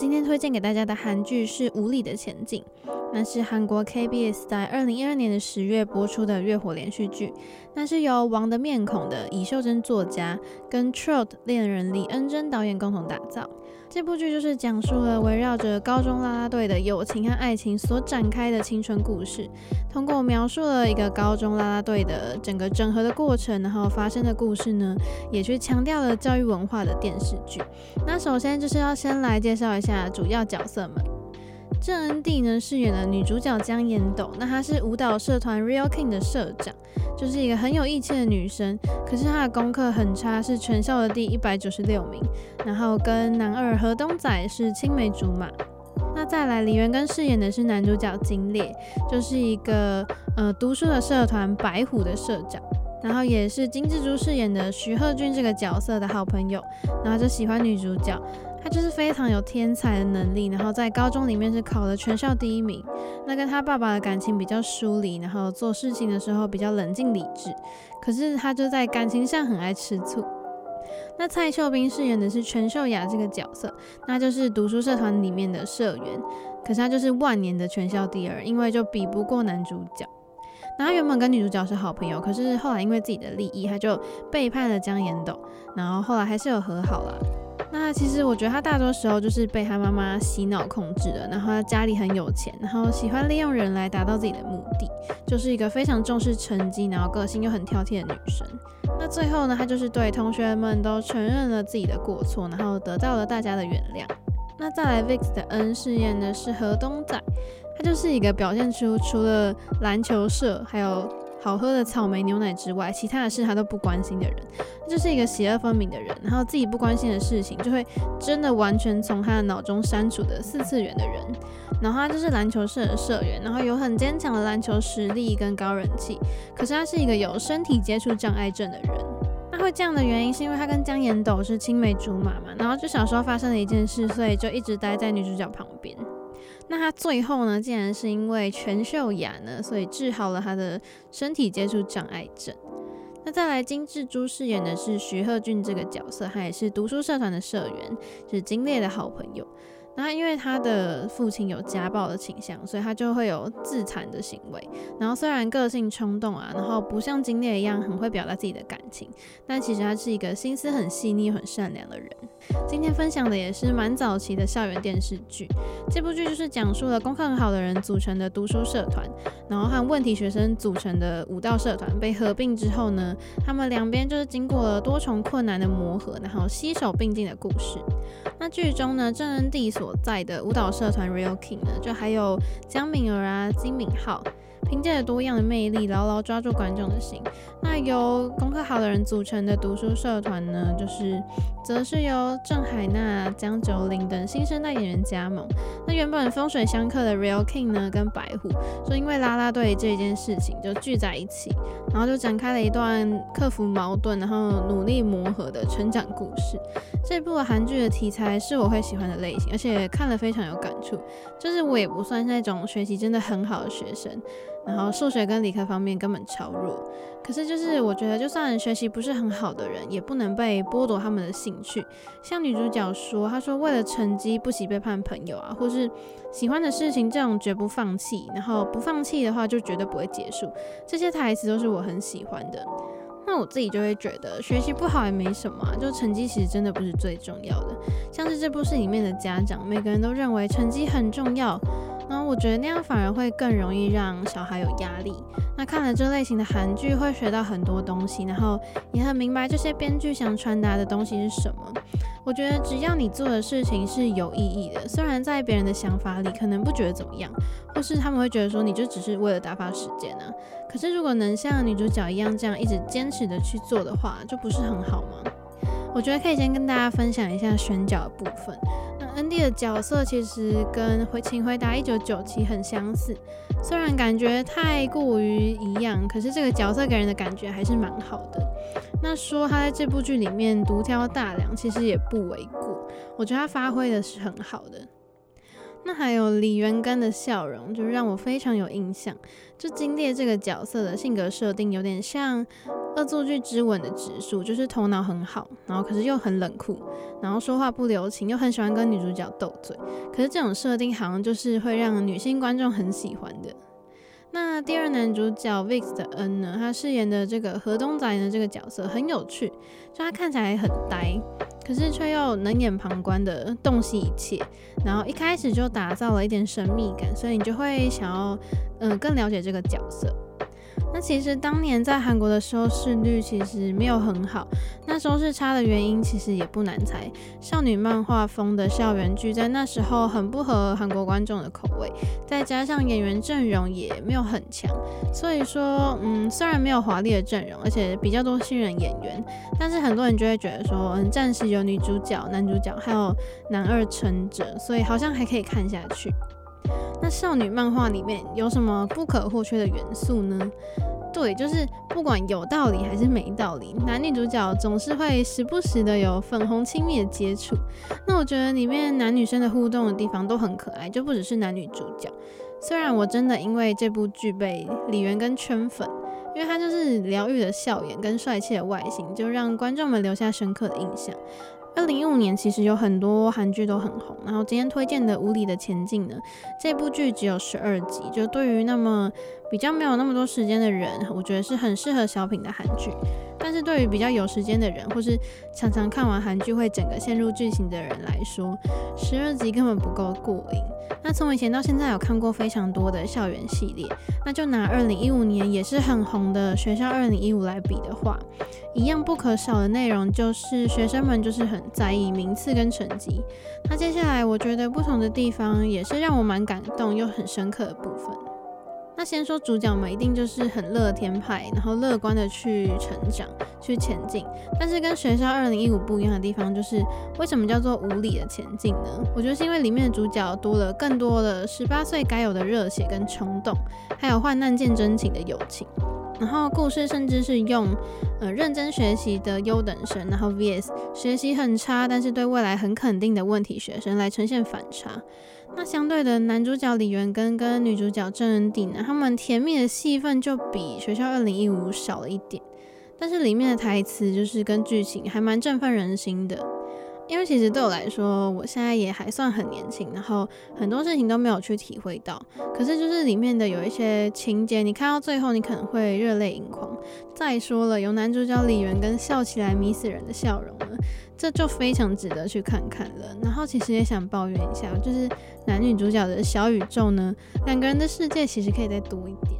今天推荐给大家的韩剧是《无理的前进》。那是韩国 KBS 在二零一二年的十月播出的月火连续剧，那是由《王的面孔》的尹秀珍作家跟 Trot 恋人李恩珍导演共同打造。这部剧就是讲述了围绕着高中啦啦队的友情和爱情所展开的青春故事，通过描述了一个高中啦啦队的整个整合的过程，然后发生的故事呢，也去强调了教育文化的电视剧。那首先就是要先来介绍一下主要角色们。郑恩地呢饰演了女主角姜妍斗，那她是舞蹈社团 Real King 的社长，就是一个很有义气的女生。可是她的功课很差，是全校的第一百九十六名。然后跟男二河东仔是青梅竹马。那再来李元根饰演的是男主角金烈，就是一个呃读书的社团白虎的社长。然后也是金智珠饰演的徐赫俊这个角色的好朋友，然后就喜欢女主角。他就是非常有天才的能力，然后在高中里面是考了全校第一名。那跟他爸爸的感情比较疏离，然后做事情的时候比较冷静理智。可是他就在感情上很爱吃醋。那蔡秀彬饰演的是全秀雅这个角色，那就是读书社团里面的社员。可是他就是万年的全校第二，因为就比不过男主角。那他原本跟女主角是好朋友，可是后来因为自己的利益，他就背叛了姜妍斗。然后后来还是有和好了。那其实我觉得他大多时候就是被他妈妈洗脑控制的，然后他家里很有钱，然后喜欢利用人来达到自己的目的，就是一个非常重视成绩，然后个性又很挑剔的女生。那最后呢，他就是对同学们都承认了自己的过错，然后得到了大家的原谅。那再来，VIX 的恩饰演的是河东仔，他就是一个表现出除了篮球社还有好喝的草莓牛奶之外，其他的事他都不关心的人，就是一个邪恶分明的人，然后自己不关心的事情就会真的完全从他的脑中删除的四次元的人。然后他就是篮球社的社员，然后有很坚强的篮球实力跟高人气，可是他是一个有身体接触障碍症的人。那会这样的原因是因为他跟姜妍斗是青梅竹马嘛，然后就小时候发生了一件事，所以就一直待在女主角旁边。那他最后呢，竟然是因为全秀雅呢，所以治好了他的身体接触障碍症。那再来，金智珠饰演的是徐赫俊这个角色，他也是读书社团的社员，是金烈的好朋友。那因为他的父亲有家暴的倾向，所以他就会有自残的行为。然后虽然个性冲动啊，然后不像金烈一样很会表达自己的感情，但其实他是一个心思很细腻、很善良的人。今天分享的也是蛮早期的校园电视剧。这部剧就是讲述了功课很好的人组成的读书社团，然后和问题学生组成的舞蹈社团被合并之后呢，他们两边就是经过了多重困难的磨合，然后携手并进的故事。那剧中呢，郑恩地所在的舞蹈社团 Real King 呢，就还有姜敏儿啊、金敏浩。凭借着多样的魅力，牢牢抓住观众的心。那由功课好的人组成的读书社团呢，就是则是由郑海娜、江九龄等新生代演员加盟。那原本风水相克的 Real King 呢，跟白虎就因为拉拉队这件事情就聚在一起，然后就展开了一段克服矛盾，然后努力磨合的成长故事。这部韩剧的题材是我会喜欢的类型，而且看了非常有感触。就是我也不算是那种学习真的很好的学生。然后数学跟理科方面根本超弱，可是就是我觉得，就算学习不是很好的人，也不能被剥夺他们的兴趣。像女主角说，她说为了成绩不惜背叛朋友啊，或是喜欢的事情这种绝不放弃，然后不放弃的话就绝对不会结束。这些台词都是我很喜欢的。那我自己就会觉得学习不好也没什么啊，就成绩其实真的不是最重要的。像是这部戏里面的家长，每个人都认为成绩很重要。那我觉得那样反而会更容易让小孩有压力。那看了这类型的韩剧，会学到很多东西，然后也很明白这些编剧想传达的东西是什么。我觉得只要你做的事情是有意义的，虽然在别人的想法里可能不觉得怎么样，或是他们会觉得说你就只是为了打发时间呢。可是如果能像女主角一样这样一直坚持的去做的话，就不是很好吗？我觉得可以先跟大家分享一下选角的部分。那恩地的角色其实跟回《请回答一九九七》很相似，虽然感觉太过于一样，可是这个角色给人的感觉还是蛮好的。那说他在这部剧里面独挑大梁，其实也不为过。我觉得他发挥的是很好的。那还有李元根的笑容，就让我非常有印象。就金烈这个角色的性格设定有点像恶作剧之吻的直属就是头脑很好，然后可是又很冷酷，然后说话不留情，又很喜欢跟女主角斗嘴。可是这种设定好像就是会让女性观众很喜欢的。那第二男主角 Vix 的恩呢，他饰演的这个河东仔呢，这个角色很有趣，就他看起来很呆，可是却又冷眼旁观的洞悉一切，然后一开始就打造了一点神秘感，所以你就会想要嗯、更了解这个角色。那其实当年在韩国的收视率其实没有很好，那收视差的原因其实也不难猜。少女漫画风的校园剧在那时候很不合韩国观众的口味，再加上演员阵容也没有很强，所以说，嗯，虽然没有华丽的阵容，而且比较多新人演员，但是很多人就会觉得说，嗯，暂时有女主角、男主角还有男二撑着，所以好像还可以看下去。那少女漫画里面有什么不可或缺的元素呢？对，就是不管有道理还是没道理，男女主角总是会时不时的有粉红亲密的接触。那我觉得里面男女生的互动的地方都很可爱，就不只是男女主角。虽然我真的因为这部剧被李元根圈粉，因为他就是疗愈的笑颜跟帅气的外形，就让观众们留下深刻的印象。二零一五年其实有很多韩剧都很红，然后今天推荐的《无理的前进》呢，这部剧只有十二集，就对于那么比较没有那么多时间的人，我觉得是很适合小品的韩剧。但是对于比较有时间的人，或是常常看完韩剧会整个陷入剧情的人来说，十二集根本不够过瘾。那从以前到现在有看过非常多的校园系列，那就拿二零一五年也是很红的《学校二零一五》来比的话，一样不可少的内容就是学生们就是很在意名次跟成绩。那接下来我觉得不同的地方也是让我蛮感动又很深刻的部分。那先说主角们一定就是很乐天派，然后乐观的去成长、去前进。但是跟学校二零一五不一样的地方就是，为什么叫做无理的前进呢？我觉得是因为里面的主角多了更多的十八岁该有的热血跟冲动，还有患难见真情的友情。然后故事甚至是用呃认真学习的优等生，然后 vs 学习很差但是对未来很肯定的问题学生来呈现反差。那相对的，男主角李元根跟女主角郑恩地呢，他们甜蜜的戏份就比学校二零一五少了一点，但是里面的台词就是跟剧情还蛮振奋人心的。因为其实对我来说，我现在也还算很年轻，然后很多事情都没有去体会到。可是就是里面的有一些情节，你看到最后，你可能会热泪盈眶。再说了，有男主角李元根笑起来迷死人的笑容了，这就非常值得去看看了。然后其实也想抱怨一下，就是男女主角的小宇宙呢，两个人的世界其实可以再多一点。